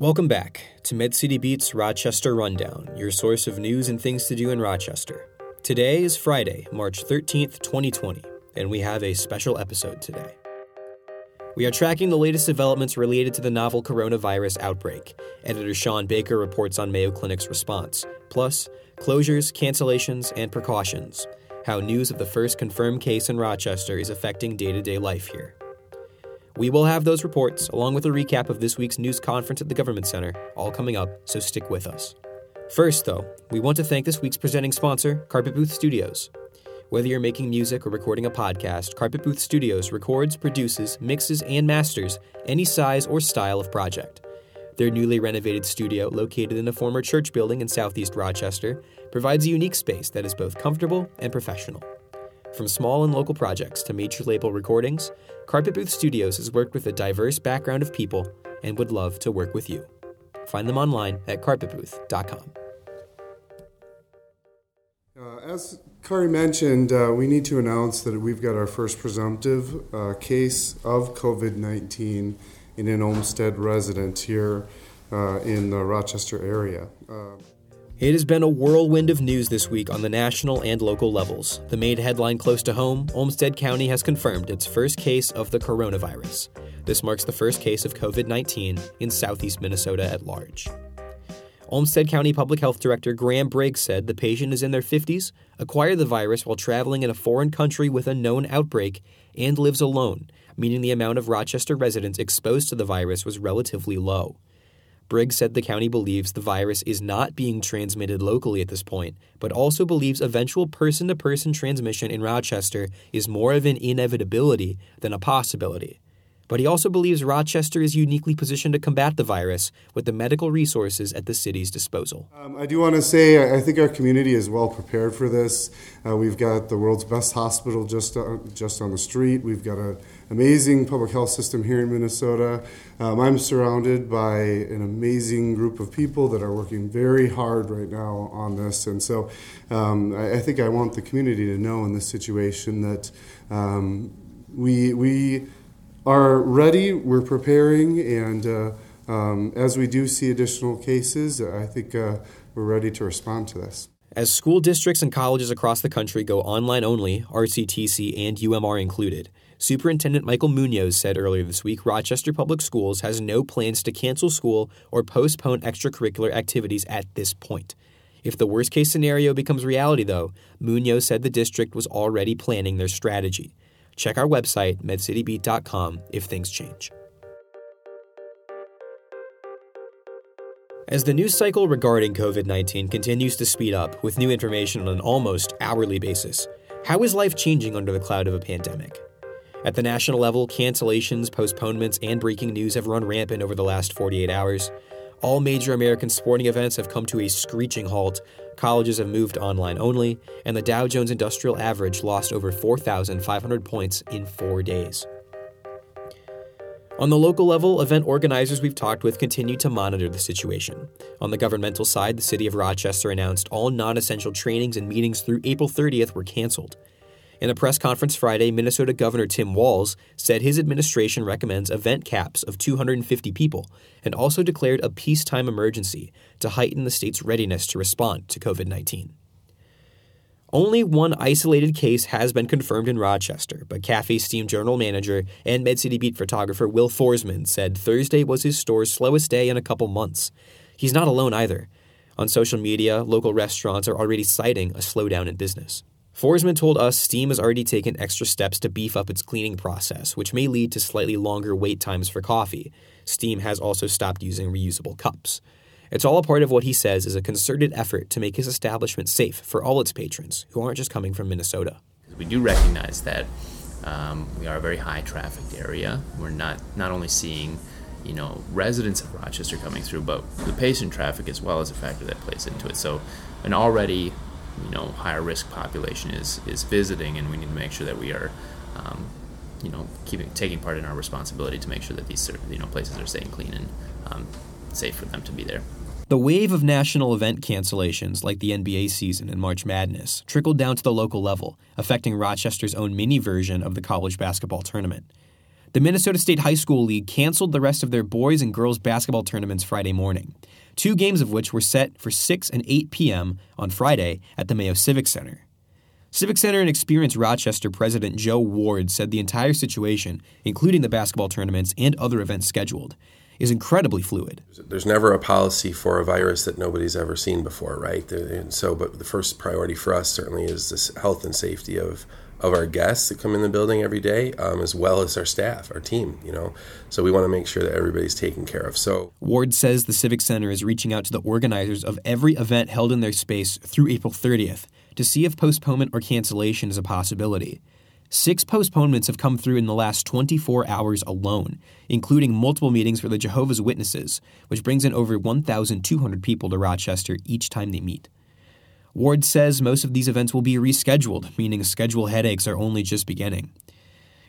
Welcome back to MedCity Beat's Rochester Rundown, your source of news and things to do in Rochester. Today is Friday, March 13th, 2020, and we have a special episode today. We are tracking the latest developments related to the novel coronavirus outbreak. Editor Sean Baker reports on Mayo Clinic's response, plus closures, cancellations, and precautions. How news of the first confirmed case in Rochester is affecting day to day life here. We will have those reports, along with a recap of this week's news conference at the Government Center, all coming up, so stick with us. First, though, we want to thank this week's presenting sponsor, Carpet Booth Studios. Whether you're making music or recording a podcast, Carpet Booth Studios records, produces, mixes, and masters any size or style of project. Their newly renovated studio, located in a former church building in southeast Rochester, provides a unique space that is both comfortable and professional. From small and local projects to major label recordings, Carpet Booth Studios has worked with a diverse background of people and would love to work with you. Find them online at carpetbooth.com. Uh, as Kari mentioned, uh, we need to announce that we've got our first presumptive uh, case of COVID 19 in an Olmsted resident here uh, in the Rochester area. It has been a whirlwind of news this week on the national and local levels. The main headline close to home Olmsted County has confirmed its first case of the coronavirus. This marks the first case of COVID 19 in southeast Minnesota at large. Olmsted County Public Health Director Graham Briggs said the patient is in their 50s, acquired the virus while traveling in a foreign country with a known outbreak, and lives alone, meaning the amount of Rochester residents exposed to the virus was relatively low. Briggs said the county believes the virus is not being transmitted locally at this point, but also believes eventual person to person transmission in Rochester is more of an inevitability than a possibility but he also believes Rochester is uniquely positioned to combat the virus with the medical resources at the city's disposal. Um, I do want to say I think our community is well prepared for this. Uh, we've got the world's best hospital just uh, just on the street. We've got an amazing public health system here in Minnesota. Um, I'm surrounded by an amazing group of people that are working very hard right now on this, and so um, I, I, think I want the community to know in this situation that um, we we are ready, we're preparing, and uh, um, as we do see additional cases, I think uh, we're ready to respond to this. As school districts and colleges across the country go online only, RCTC and UMR included, Superintendent Michael Munoz said earlier this week Rochester Public Schools has no plans to cancel school or postpone extracurricular activities at this point. If the worst case scenario becomes reality, though, Munoz said the district was already planning their strategy. Check our website, medcitybeat.com, if things change. As the news cycle regarding COVID 19 continues to speed up with new information on an almost hourly basis, how is life changing under the cloud of a pandemic? At the national level, cancellations, postponements, and breaking news have run rampant over the last 48 hours. All major American sporting events have come to a screeching halt, colleges have moved online only, and the Dow Jones Industrial Average lost over 4,500 points in four days. On the local level, event organizers we've talked with continue to monitor the situation. On the governmental side, the City of Rochester announced all non essential trainings and meetings through April 30th were canceled. In a press conference Friday, Minnesota Governor Tim Walz said his administration recommends event caps of 250 people and also declared a peacetime emergency to heighten the state's readiness to respond to COVID 19. Only one isolated case has been confirmed in Rochester, but Cafe Steam Journal manager and MedCity Beat photographer Will Forsman said Thursday was his store's slowest day in a couple months. He's not alone either. On social media, local restaurants are already citing a slowdown in business. Forsman told us Steam has already taken extra steps to beef up its cleaning process, which may lead to slightly longer wait times for coffee. Steam has also stopped using reusable cups. It's all a part of what he says is a concerted effort to make his establishment safe for all its patrons who aren't just coming from Minnesota. We do recognize that um, we are a very high trafficked area. We're not not only seeing you know residents of Rochester coming through, but the patient traffic as well as a factor that plays into it. So an already you know higher risk population is is visiting, and we need to make sure that we are, um, you know, keeping taking part in our responsibility to make sure that these you know places are staying clean and um, safe for them to be there. The wave of national event cancellations, like the NBA season and March Madness, trickled down to the local level, affecting Rochester's own mini version of the college basketball tournament. The Minnesota State High School League canceled the rest of their boys and girls basketball tournaments Friday morning, two games of which were set for 6 and 8 p.m. on Friday at the Mayo Civic Center. Civic Center and Experience Rochester President Joe Ward said the entire situation, including the basketball tournaments and other events scheduled, is incredibly fluid. There's never a policy for a virus that nobody's ever seen before, right? And so, but the first priority for us certainly is the health and safety of of our guests that come in the building every day, um, as well as our staff, our team. You know, so we want to make sure that everybody's taken care of. So Ward says the Civic Center is reaching out to the organizers of every event held in their space through April 30th to see if postponement or cancellation is a possibility. Six postponements have come through in the last 24 hours alone, including multiple meetings for the Jehovah's Witnesses, which brings in over 1,200 people to Rochester each time they meet. Ward says most of these events will be rescheduled, meaning schedule headaches are only just beginning.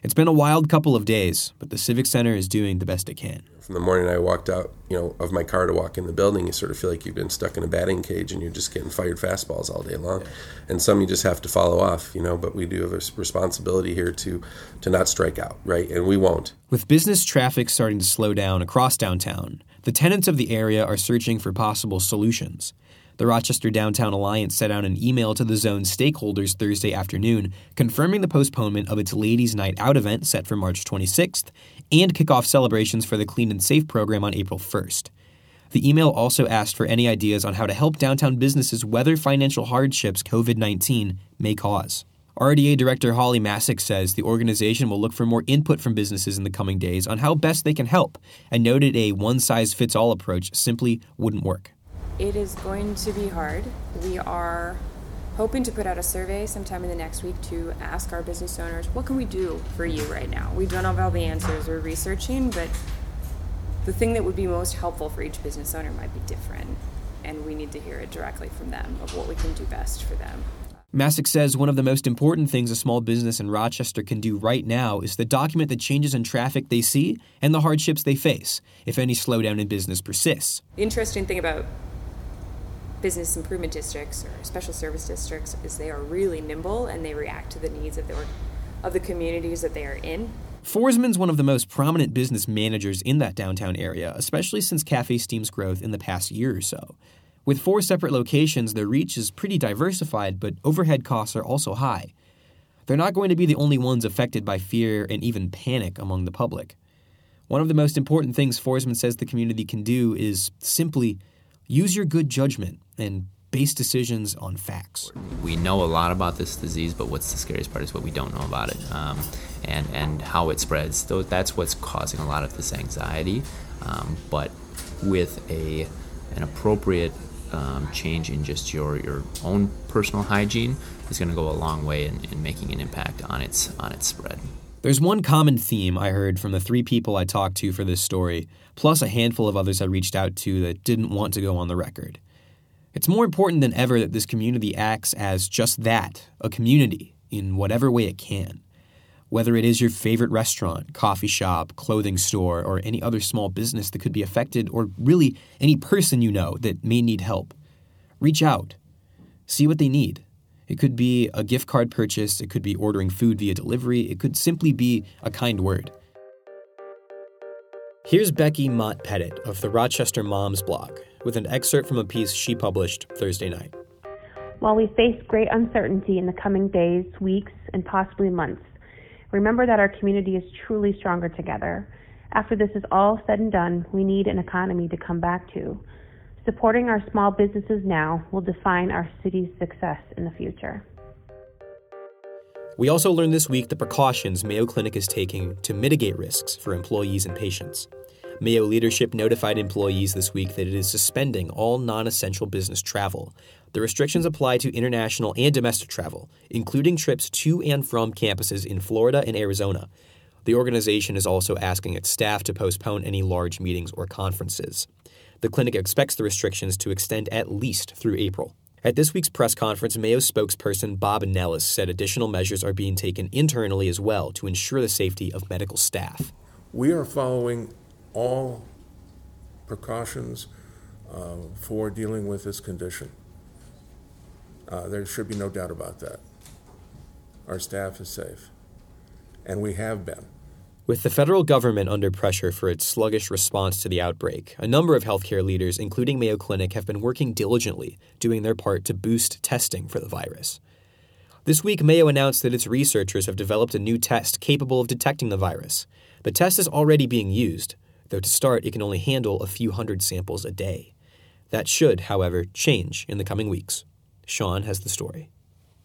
It's been a wild couple of days, but the Civic Center is doing the best it can. From the morning I walked out, you know, of my car to walk in the building, you sort of feel like you've been stuck in a batting cage and you're just getting fired fastballs all day long. Yeah. And some you just have to follow off, you know, but we do have a responsibility here to to not strike out, right? And we won't. With business traffic starting to slow down across downtown, the tenants of the area are searching for possible solutions. The Rochester Downtown Alliance sent out an email to the zone's stakeholders Thursday afternoon confirming the postponement of its Ladies' Night Out event set for March 26th and kickoff celebrations for the Clean and Safe program on April 1st. The email also asked for any ideas on how to help downtown businesses weather financial hardships COVID 19 may cause. RDA Director Holly Masek says the organization will look for more input from businesses in the coming days on how best they can help, and noted a one size fits all approach simply wouldn't work. It is going to be hard. We are hoping to put out a survey sometime in the next week to ask our business owners what can we do for you right now. We don't have all the answers. We're researching, but the thing that would be most helpful for each business owner might be different, and we need to hear it directly from them of what we can do best for them. Masek says one of the most important things a small business in Rochester can do right now is to document the changes in traffic they see and the hardships they face if any slowdown in business persists. The interesting thing about business improvement districts or special service districts is they are really nimble and they react to the needs of the of the communities that they are in. Forsman's one of the most prominent business managers in that downtown area, especially since Cafe Steam's growth in the past year or so. With four separate locations, their reach is pretty diversified, but overhead costs are also high. They're not going to be the only ones affected by fear and even panic among the public. One of the most important things Forsman says the community can do is simply use your good judgment and base decisions on facts. We know a lot about this disease, but what's the scariest part is what we don't know about it um, and, and how it spreads. So That's what's causing a lot of this anxiety. Um, but with a, an appropriate um, change in just your, your own personal hygiene is going to go a long way in, in making an impact on its, on its spread. There's one common theme I heard from the three people I talked to for this story, plus a handful of others I reached out to that didn't want to go on the record. It's more important than ever that this community acts as just that a community in whatever way it can. Whether it is your favorite restaurant, coffee shop, clothing store, or any other small business that could be affected, or really any person you know that may need help, reach out. See what they need. It could be a gift card purchase, it could be ordering food via delivery, it could simply be a kind word. Here's Becky Montpetit of the Rochester Moms blog with an excerpt from a piece she published Thursday night. While we face great uncertainty in the coming days, weeks, and possibly months, remember that our community is truly stronger together. After this is all said and done, we need an economy to come back to. Supporting our small businesses now will define our city's success in the future. We also learned this week the precautions Mayo Clinic is taking to mitigate risks for employees and patients. Mayo leadership notified employees this week that it is suspending all non essential business travel. The restrictions apply to international and domestic travel, including trips to and from campuses in Florida and Arizona. The organization is also asking its staff to postpone any large meetings or conferences. The clinic expects the restrictions to extend at least through April. At this week's press conference, Mayo spokesperson Bob Nellis said additional measures are being taken internally as well to ensure the safety of medical staff. We are following all precautions uh, for dealing with this condition. Uh, there should be no doubt about that. Our staff is safe, and we have been. With the federal government under pressure for its sluggish response to the outbreak, a number of healthcare leaders, including Mayo Clinic, have been working diligently, doing their part to boost testing for the virus. This week, Mayo announced that its researchers have developed a new test capable of detecting the virus. The test is already being used, though to start, it can only handle a few hundred samples a day. That should, however, change in the coming weeks. Sean has the story.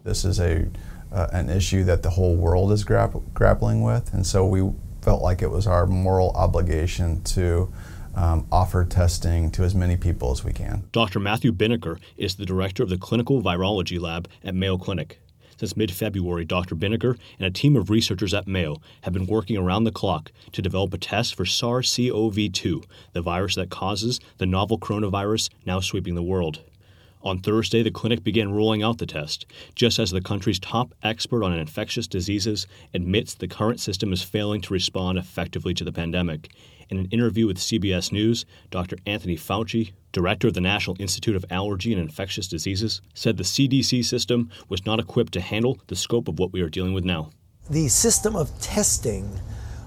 This is a uh, an issue that the whole world is grapp- grappling with, and so we felt like it was our moral obligation to um, offer testing to as many people as we can. Dr. Matthew Binnicker is the director of the Clinical Virology Lab at Mayo Clinic. Since mid February, Dr. Binnicker and a team of researchers at Mayo have been working around the clock to develop a test for SARS CoV 2, the virus that causes the novel coronavirus now sweeping the world. On Thursday, the clinic began rolling out the test, just as the country's top expert on infectious diseases admits the current system is failing to respond effectively to the pandemic. In an interview with CBS News, Dr. Anthony Fauci, director of the National Institute of Allergy and Infectious Diseases, said the CDC system was not equipped to handle the scope of what we are dealing with now. The system of testing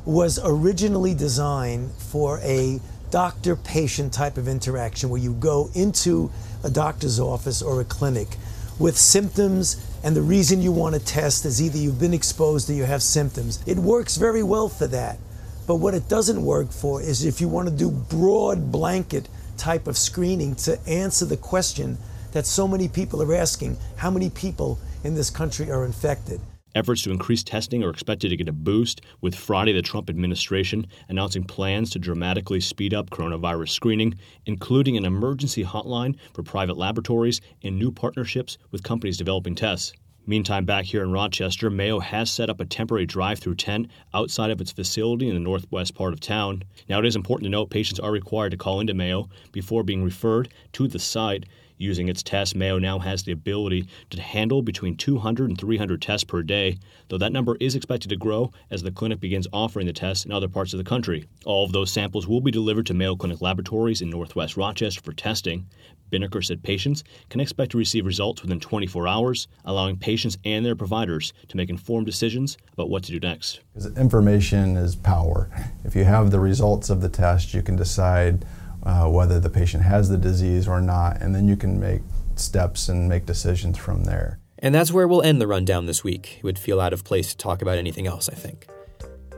was originally designed for a doctor patient type of interaction where you go into a doctor's office or a clinic with symptoms and the reason you want to test is either you've been exposed or you have symptoms. It works very well for that. But what it doesn't work for is if you want to do broad blanket type of screening to answer the question that so many people are asking how many people in this country are infected? Efforts to increase testing are expected to get a boost, with Friday the Trump administration announcing plans to dramatically speed up coronavirus screening, including an emergency hotline for private laboratories and new partnerships with companies developing tests. Meantime, back here in Rochester, Mayo has set up a temporary drive through tent outside of its facility in the northwest part of town. Now, it is important to note patients are required to call into Mayo before being referred to the site. Using its test, Mayo now has the ability to handle between 200 and 300 tests per day, though that number is expected to grow as the clinic begins offering the tests in other parts of the country. All of those samples will be delivered to Mayo Clinic laboratories in northwest Rochester for testing. Binnicker said patients can expect to receive results within 24 hours, allowing patients and their providers to make informed decisions about what to do next. Information is power. If you have the results of the test, you can decide uh, whether the patient has the disease or not, and then you can make steps and make decisions from there. And that's where we'll end the rundown this week. It would feel out of place to talk about anything else, I think.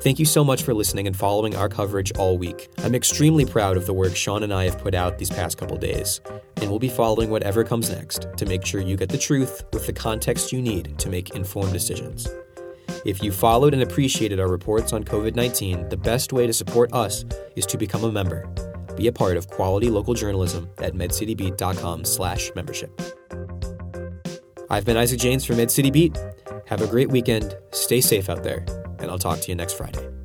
Thank you so much for listening and following our coverage all week. I'm extremely proud of the work Sean and I have put out these past couple days, and we'll be following whatever comes next to make sure you get the truth with the context you need to make informed decisions. If you followed and appreciated our reports on COVID 19, the best way to support us is to become a member. Be a part of quality local journalism at medcitybeat.com slash membership. I've been Isaac James for MedCity Beat. Have a great weekend, stay safe out there, and I'll talk to you next Friday.